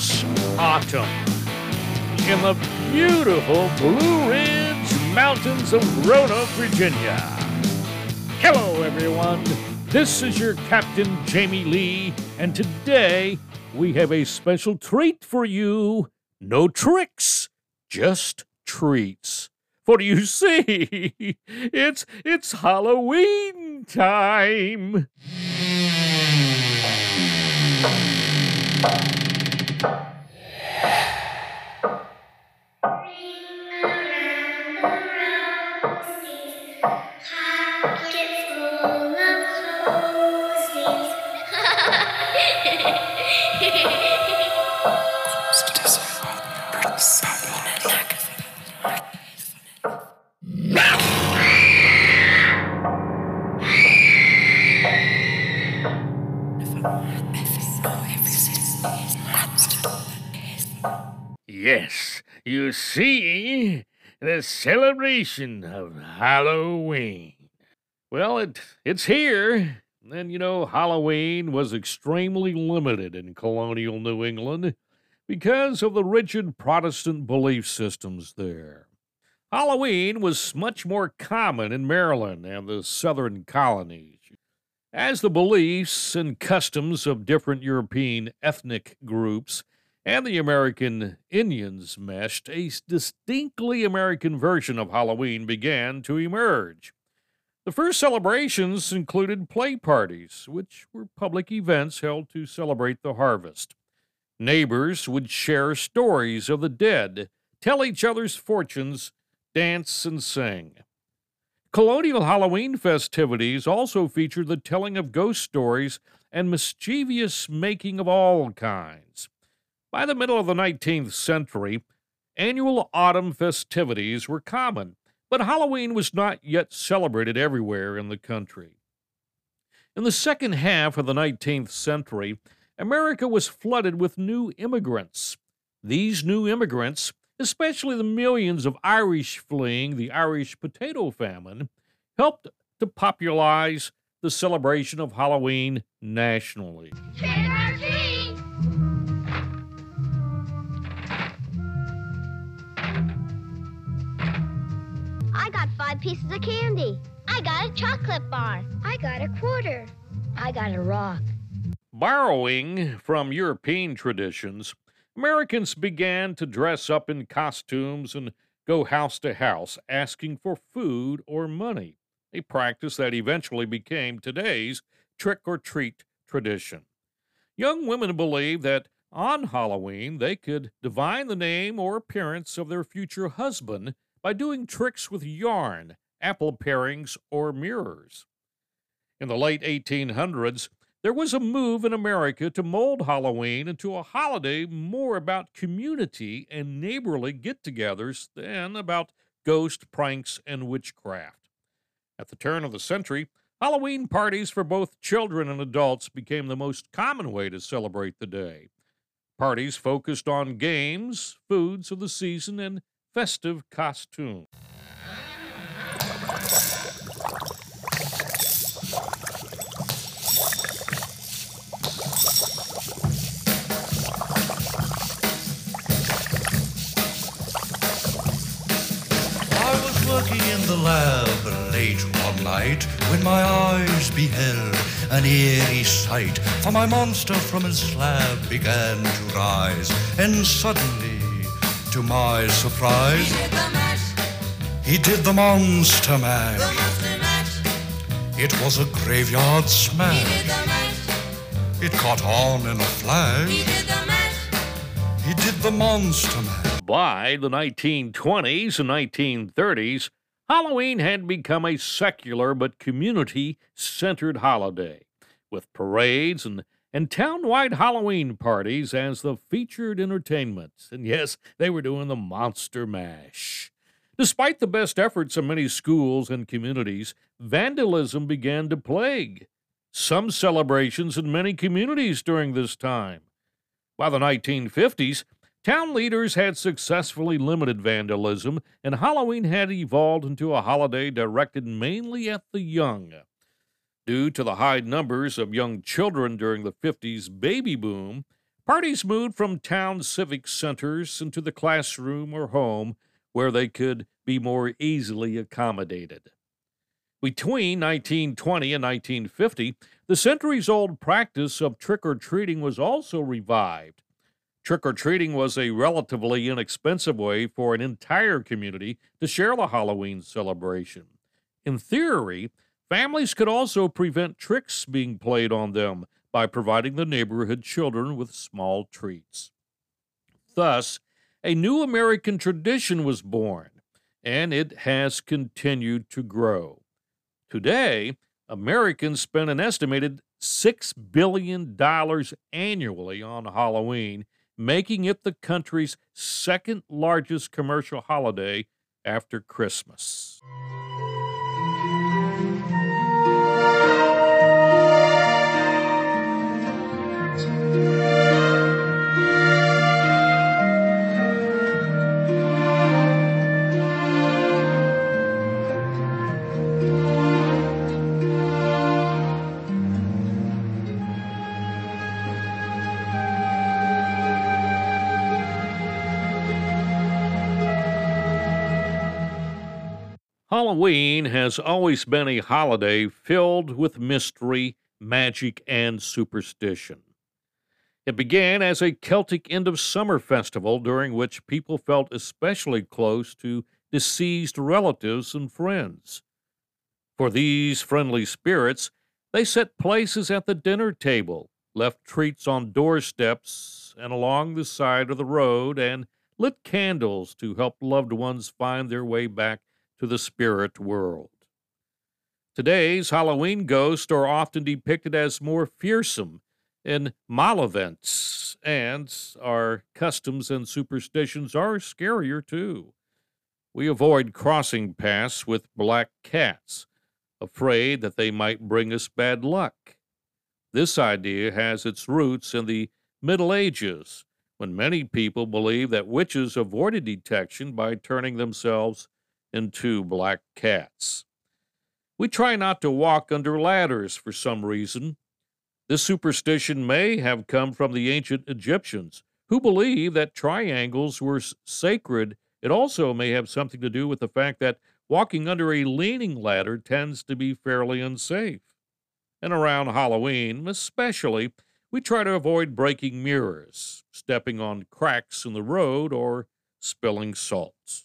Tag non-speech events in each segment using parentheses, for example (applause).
It's autumn in the beautiful Blue Ridge Mountains of Roanoke, Virginia. Hello, everyone. This is your Captain Jamie Lee, and today we have a special treat for you. No tricks, just treats. For you (laughs) see, it's it's Halloween time. You see, the celebration of Halloween. Well, it it's here. And you know, Halloween was extremely limited in colonial New England because of the rigid Protestant belief systems there. Halloween was much more common in Maryland and the southern colonies. As the beliefs and customs of different European ethnic groups and the American Indians meshed, a distinctly American version of Halloween began to emerge. The first celebrations included play parties, which were public events held to celebrate the harvest. Neighbors would share stories of the dead, tell each other's fortunes, dance, and sing. Colonial Halloween festivities also featured the telling of ghost stories and mischievous making of all kinds. By the middle of the 19th century, annual autumn festivities were common, but Halloween was not yet celebrated everywhere in the country. In the second half of the 19th century, America was flooded with new immigrants. These new immigrants, especially the millions of Irish fleeing the Irish potato famine, helped to popularize the celebration of Halloween nationally. Pieces of candy. I got a chocolate bar. I got a quarter. I got a rock. Borrowing from European traditions, Americans began to dress up in costumes and go house to house asking for food or money, a practice that eventually became today's trick or treat tradition. Young women believed that on Halloween they could divine the name or appearance of their future husband by doing tricks with yarn, apple parings, or mirrors. In the late 1800s, there was a move in America to mold Halloween into a holiday more about community and neighborly get togethers than about ghost pranks and witchcraft. At the turn of the century, Halloween parties for both children and adults became the most common way to celebrate the day. Parties focused on games, foods of the season, and festive costume. I was working in the lab late one night when my eyes beheld an eerie sight. For my monster from his slab began to rise, and suddenly, to my surprise, he did the monster mash. The It was a graveyard smash. He did the mash. It caught on in a flash. He did the mash. He did the monster mash. By the 1920s and 1930s, Halloween had become a secular but community centered holiday, with parades and, and town wide Halloween parties as the featured entertainment. And yes, they were doing the Monster Mash. Despite the best efforts of many schools and communities, vandalism began to plague some celebrations in many communities during this time. By the 1950s, town leaders had successfully limited vandalism, and Halloween had evolved into a holiday directed mainly at the young. Due to the high numbers of young children during the 50s baby boom, Parties moved from town civic centers into the classroom or home where they could be more easily accommodated. Between 1920 and 1950, the centuries old practice of trick or treating was also revived. Trick or treating was a relatively inexpensive way for an entire community to share the Halloween celebration. In theory, families could also prevent tricks being played on them by providing the neighborhood children with small treats. Thus, a new American tradition was born, and it has continued to grow. Today, Americans spend an estimated $6 billion annually on Halloween, making it the country's second largest commercial holiday after Christmas. Halloween has always been a holiday filled with mystery, magic, and superstition. It began as a Celtic end of summer festival during which people felt especially close to deceased relatives and friends. For these friendly spirits, they set places at the dinner table, left treats on doorsteps and along the side of the road, and lit candles to help loved ones find their way back to the spirit world. Today's Halloween ghosts are often depicted as more fearsome and malevolent, and our customs and superstitions are scarier too. We avoid crossing paths with black cats, afraid that they might bring us bad luck. This idea has its roots in the Middle Ages, when many people believed that witches avoided detection by turning themselves into black cats. We try not to walk under ladders for some reason. This superstition may have come from the ancient Egyptians, who believed that triangles were sacred. It also may have something to do with the fact that walking under a leaning ladder tends to be fairly unsafe. And around Halloween, especially, we try to avoid breaking mirrors, stepping on cracks in the road, or spilling salts.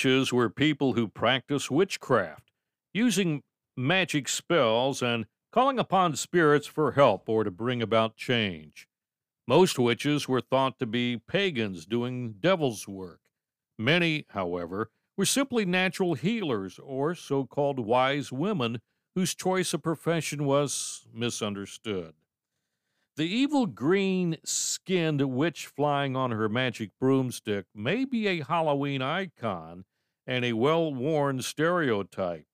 witches were people who practiced witchcraft, using magic spells and calling upon spirits for help or to bring about change. Most witches were thought to be pagans doing devil's work. Many, however, were simply natural healers or so called wise women whose choice of profession was misunderstood. The evil green skinned witch flying on her magic broomstick may be a Halloween icon and a well worn stereotype,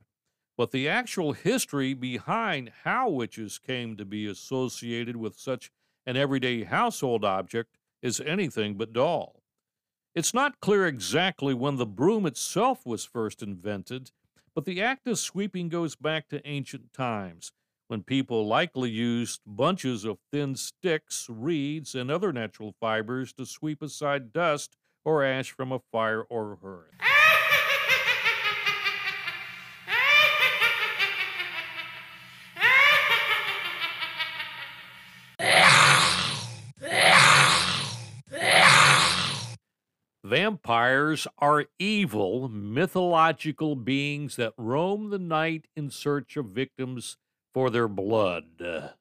but the actual history behind how witches came to be associated with such an everyday household object is anything but dull. It's not clear exactly when the broom itself was first invented, but the act of sweeping goes back to ancient times when people likely used bunches of thin sticks, reeds, and other natural fibers to sweep aside dust or ash from a fire or hearth. Vampires are evil, mythological beings that roam the night in search of victims for their blood.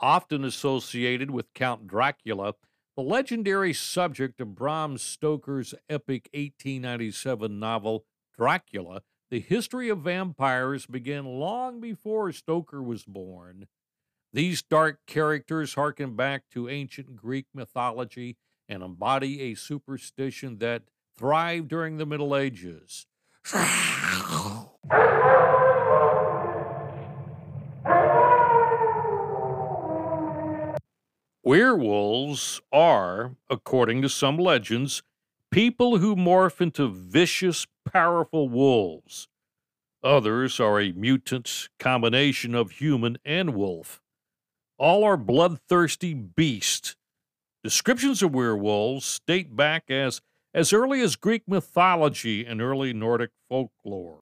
Often associated with Count Dracula, the legendary subject of Bram Stoker's epic 1897 novel, Dracula, the history of vampires began long before Stoker was born. These dark characters harken back to ancient Greek mythology and embody a superstition that thrived during the Middle Ages. Werewolves are, according to some legends, people who morph into vicious, powerful wolves. Others are a mutant combination of human and wolf. All are bloodthirsty beasts. Descriptions of werewolves date back as, as early as Greek mythology and early Nordic folklore.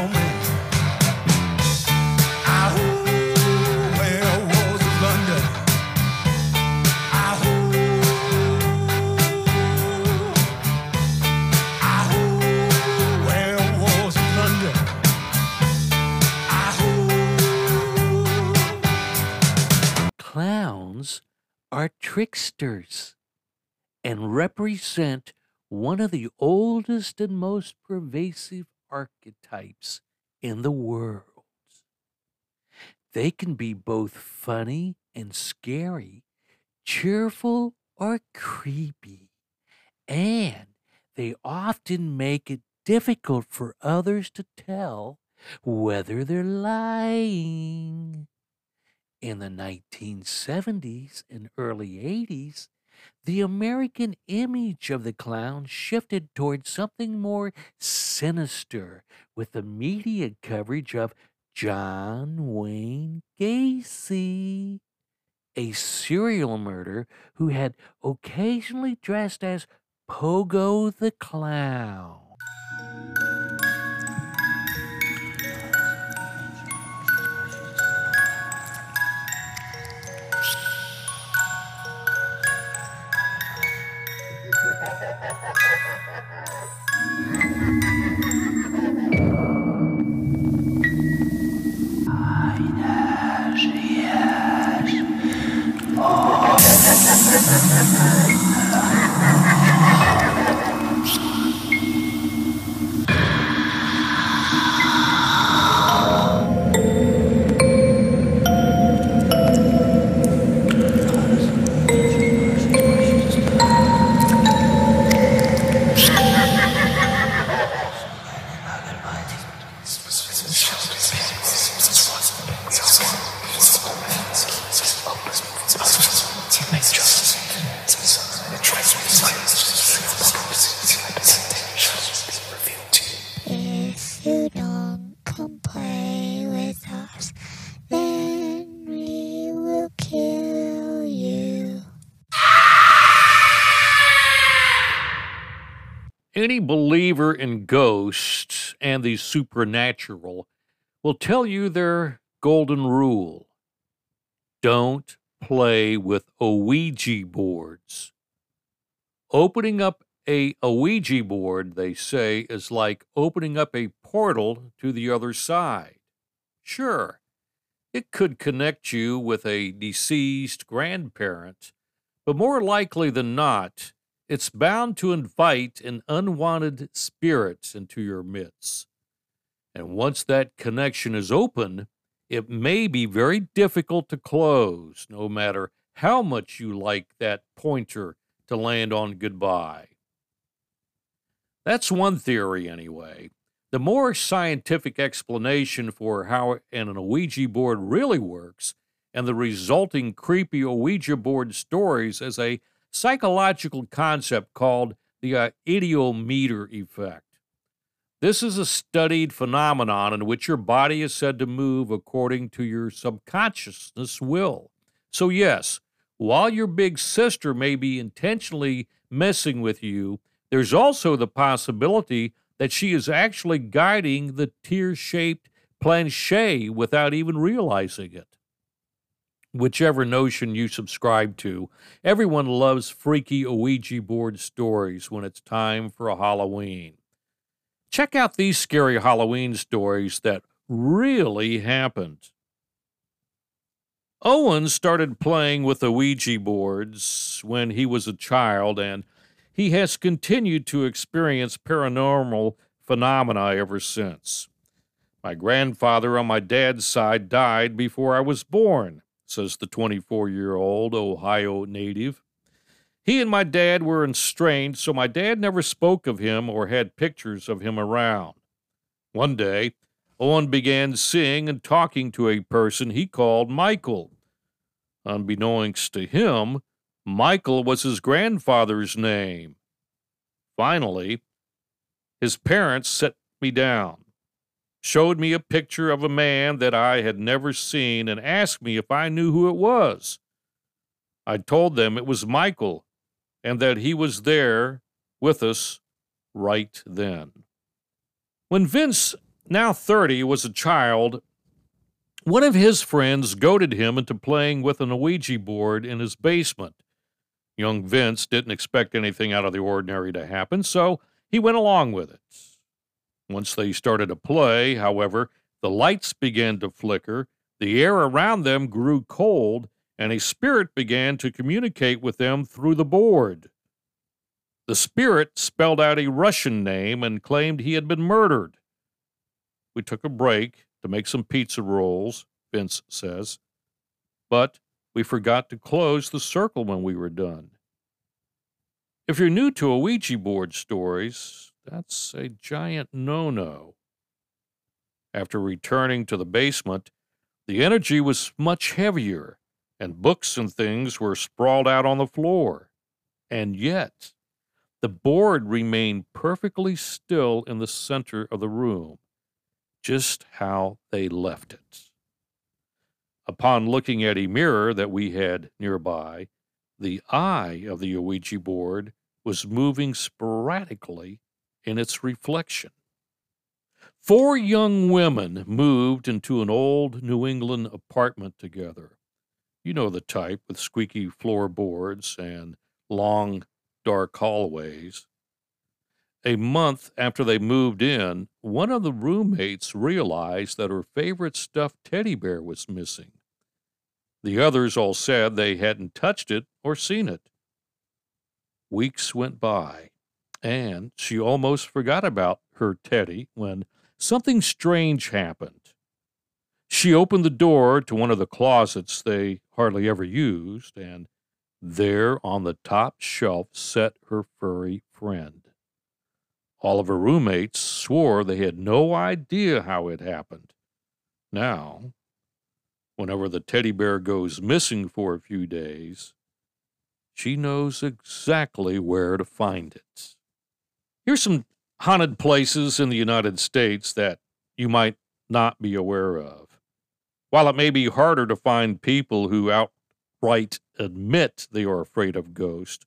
tricksters and represent one of the oldest and most pervasive archetypes in the world. They can be both funny and scary, cheerful or creepy, and they often make it difficult for others to tell whether they're lying. In the 1970s and early 80s, the American image of the clown shifted towards something more sinister with the media coverage of John Wayne Gacy, a serial murderer who had occasionally dressed as Pogo the Clown. In ghosts and the supernatural will tell you their golden rule don't play with Ouija boards. Opening up a Ouija board, they say, is like opening up a portal to the other side. Sure, it could connect you with a deceased grandparent, but more likely than not, it's bound to invite an unwanted spirit into your midst. And once that connection is open, it may be very difficult to close, no matter how much you like that pointer to land on goodbye. That's one theory, anyway. The more scientific explanation for how an Ouija board really works and the resulting creepy Ouija board stories is a psychological concept called the uh, ideomotor effect. This is a studied phenomenon in which your body is said to move according to your subconsciousness will. So, yes, while your big sister may be intentionally messing with you, there's also the possibility that she is actually guiding the tear shaped planche without even realizing it. Whichever notion you subscribe to, everyone loves freaky Ouija board stories when it's time for a Halloween. Check out these scary Halloween stories that really happened. Owen started playing with the Ouija boards when he was a child, and he has continued to experience paranormal phenomena ever since. My grandfather on my dad's side died before I was born, says the 24 year old Ohio native. He and my dad were estranged, so my dad never spoke of him or had pictures of him around. One day, Owen began seeing and talking to a person he called Michael. Unbeknownst to him, Michael was his grandfather's name. Finally, his parents set me down, showed me a picture of a man that I had never seen, and asked me if I knew who it was. I told them it was Michael and that he was there with us right then. When Vince now 30, was a child, one of his friends goaded him into playing with an Ouija board in his basement. Young Vince didn't expect anything out of the ordinary to happen, so he went along with it. Once they started to play, however, the lights began to flicker, the air around them grew cold, and a spirit began to communicate with them through the board. The spirit spelled out a Russian name and claimed he had been murdered. We took a break to make some pizza rolls, Vince says, but we forgot to close the circle when we were done. If you're new to Ouija board stories, that's a giant no no. After returning to the basement, the energy was much heavier, and books and things were sprawled out on the floor. And yet, the board remained perfectly still in the center of the room just how they left it. Upon looking at a mirror that we had nearby, the eye of the Ouija board was moving sporadically in its reflection. Four young women moved into an old New England apartment together. You know the type with squeaky floorboards and long, dark hallways. A month after they moved in, one of the roommates realized that her favorite stuffed teddy bear was missing. The others all said they hadn't touched it or seen it. Weeks went by, and she almost forgot about her teddy when something strange happened. She opened the door to one of the closets they hardly ever used, and there on the top shelf sat her furry friend. All of her roommates swore they had no idea how it happened. Now, whenever the teddy bear goes missing for a few days, she knows exactly where to find it. Here's some haunted places in the United States that you might not be aware of. While it may be harder to find people who outright admit they are afraid of ghosts,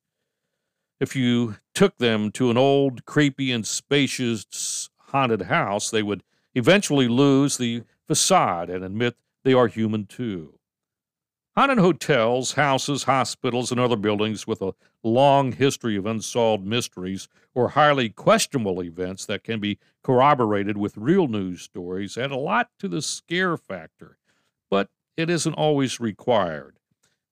if you took them to an old, creepy, and spacious haunted house, they would eventually lose the facade and admit they are human too. Haunted hotels, houses, hospitals, and other buildings with a long history of unsolved mysteries or highly questionable events that can be corroborated with real news stories add a lot to the scare factor, but it isn't always required.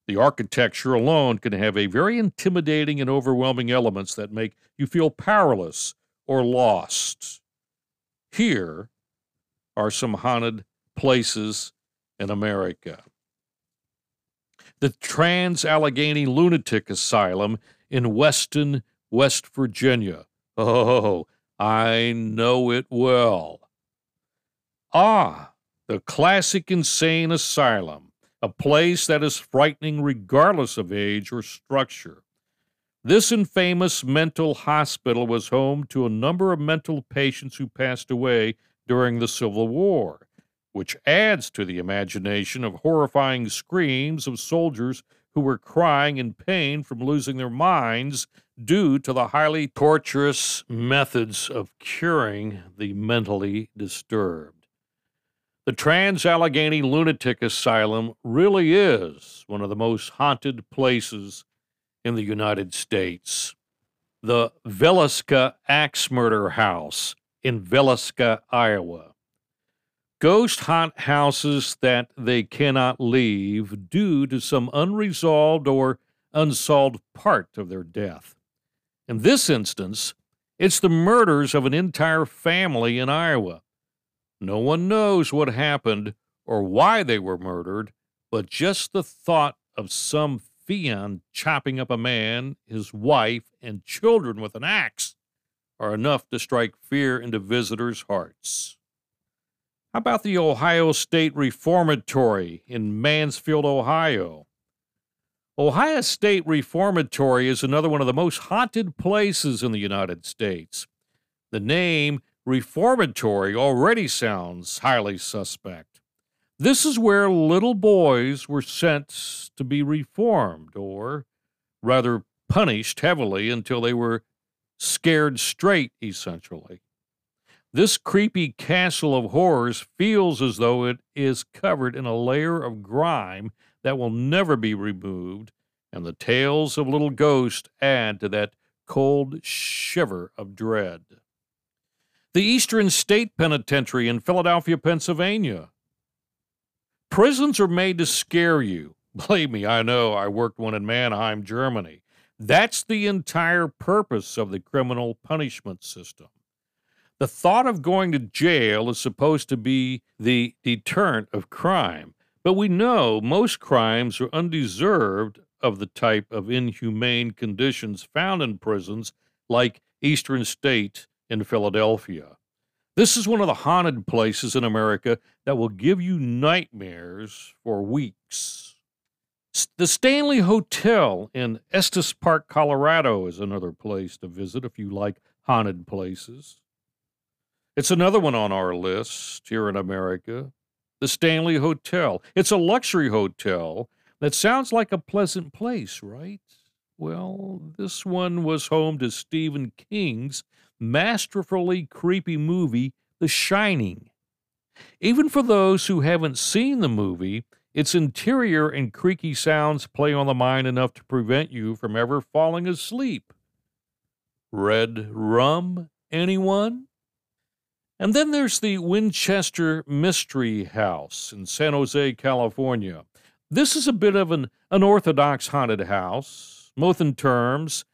The architecture alone can have a very intimidating and overwhelming elements that make you feel powerless or lost. Here are some haunted places in America. The Trans Allegheny Lunatic Asylum in Weston, West Virginia. Oh, I know it well. Ah, the classic insane asylum a place that is frightening regardless of age or structure. This infamous mental hospital was home to a number of mental patients who passed away during the Civil War, which adds to the imagination of horrifying screams of soldiers who were crying in pain from losing their minds due to the highly torturous methods of curing the mentally disturbed. The Trans Allegheny Lunatic Asylum really is one of the most haunted places in the United States. The Villisca Axe Murder House in Villisca, Iowa. Ghost haunt houses that they cannot leave due to some unresolved or unsolved part of their death. In this instance, it's the murders of an entire family in Iowa. No one knows what happened or why they were murdered, but just the thought of some fiend chopping up a man, his wife, and children with an axe are enough to strike fear into visitors' hearts. How about the Ohio State Reformatory in Mansfield, Ohio? Ohio State Reformatory is another one of the most haunted places in the United States. The name Reformatory already sounds highly suspect. This is where little boys were sent to be reformed, or rather punished heavily until they were scared straight, essentially. This creepy castle of horrors feels as though it is covered in a layer of grime that will never be removed, and the tales of little ghosts add to that cold shiver of dread. The Eastern State Penitentiary in Philadelphia, Pennsylvania. Prisons are made to scare you. (laughs) Believe me, I know. I worked one in Mannheim, Germany. That's the entire purpose of the criminal punishment system. The thought of going to jail is supposed to be the deterrent of crime, but we know most crimes are undeserved of the type of inhumane conditions found in prisons like Eastern State in Philadelphia. This is one of the haunted places in America that will give you nightmares for weeks. The Stanley Hotel in Estes Park, Colorado is another place to visit if you like haunted places. It's another one on our list here in America the Stanley Hotel. It's a luxury hotel that sounds like a pleasant place, right? Well, this one was home to Stephen King's masterfully creepy movie, The Shining. Even for those who haven't seen the movie, its interior and creaky sounds play on the mind enough to prevent you from ever falling asleep. Red rum, anyone? And then there's the Winchester Mystery House in San Jose, California. This is a bit of an unorthodox haunted house, both in terms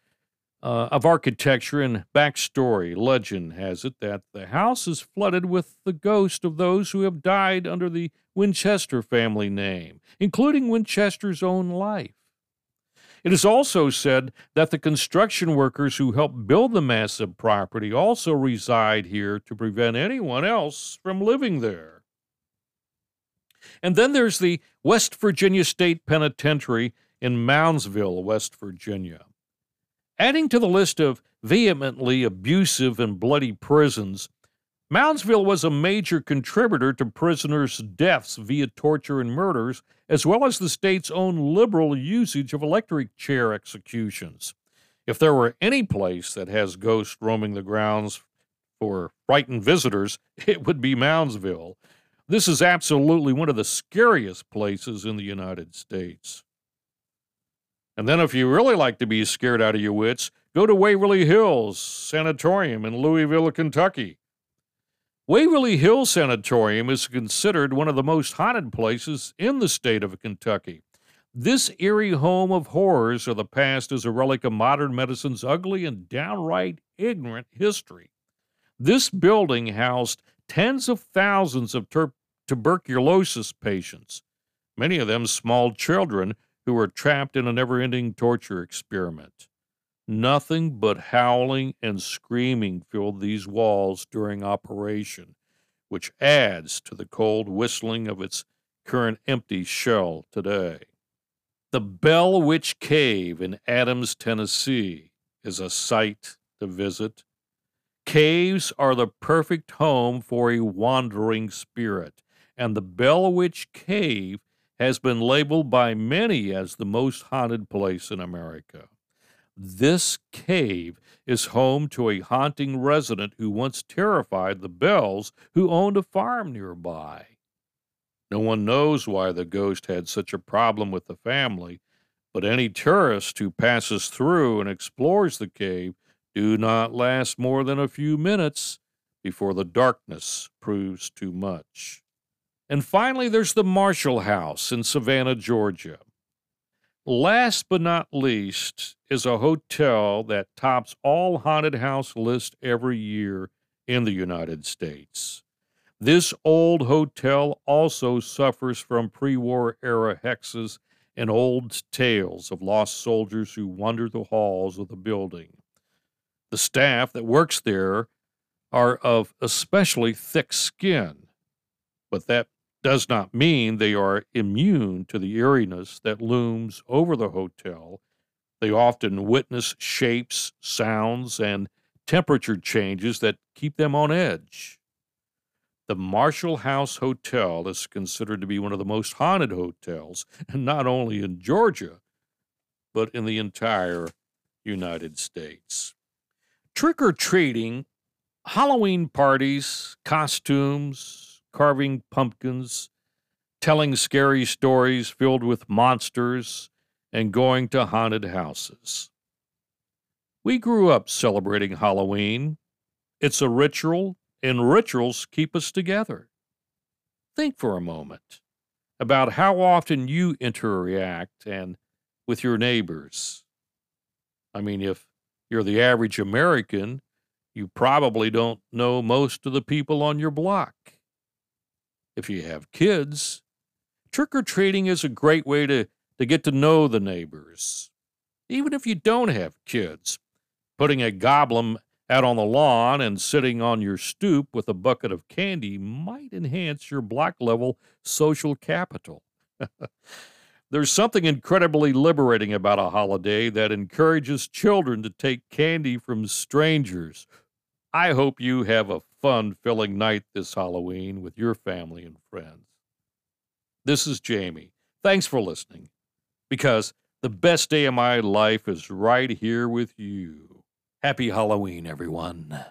uh, of architecture and backstory. Legend has it that the house is flooded with the ghost of those who have died under the Winchester family name, including Winchester's own life. It is also said that the construction workers who helped build the massive property also reside here to prevent anyone else from living there. And then there's the West Virginia State Penitentiary in Moundsville, West Virginia. Adding to the list of vehemently abusive and bloody prisons Moundsville was a major contributor to prisoners' deaths via torture and murders, as well as the state's own liberal usage of electric chair executions. If there were any place that has ghosts roaming the grounds for frightened visitors, (laughs) it would be Moundsville. This is absolutely one of the scariest places in the United States. And then, if you really like to be scared out of your wits, go to Waverly Hills Sanatorium in Louisville, Kentucky. Waverly Hill Sanatorium is considered one of the most haunted places in the state of Kentucky. This eerie home of horrors of the past is a relic of modern medicine's ugly and downright ignorant history. This building housed tens of thousands of tuberculosis patients, many of them small children who were trapped in a never ending torture experiment. Nothing but howling and screaming filled these walls during operation, which adds to the cold whistling of its current empty shell today. The Bell Witch Cave in Adams, Tennessee is a sight to visit. Caves are the perfect home for a wandering spirit, and the Bell Witch Cave has been labeled by many as the most haunted place in America. This cave is home to a haunting resident who once terrified the Bells, who owned a farm nearby. No one knows why the ghost had such a problem with the family, but any tourist who passes through and explores the cave do not last more than a few minutes before the darkness proves too much. And finally, there's the Marshall House in Savannah, Georgia. Last but not least is a hotel that tops all haunted house lists every year in the United States. This old hotel also suffers from pre war era hexes and old tales of lost soldiers who wander the halls of the building. The staff that works there are of especially thick skin, but that does not mean they are immune to the eeriness that looms over the hotel. They often witness shapes, sounds, and temperature changes that keep them on edge. The Marshall House Hotel is considered to be one of the most haunted hotels, (laughs) not only in Georgia, but in the entire United States. Trick or treating, Halloween parties, costumes, carving pumpkins, telling scary stories filled with monsters, and going to haunted houses. We grew up celebrating Halloween. It's a ritual and rituals keep us together. Think for a moment about how often you interact and with your neighbors. I mean, if you're the average American, you probably don't know most of the people on your block. If you have kids, trick or treating is a great way to, to get to know the neighbors. Even if you don't have kids, putting a goblin out on the lawn and sitting on your stoop with a bucket of candy might enhance your block level social capital. (laughs) There's something incredibly liberating about a holiday that encourages children to take candy from strangers. I hope you have a fun filling night this Halloween with your family and friends. This is Jamie. Thanks for listening because the best day of my life is right here with you. Happy Halloween, everyone.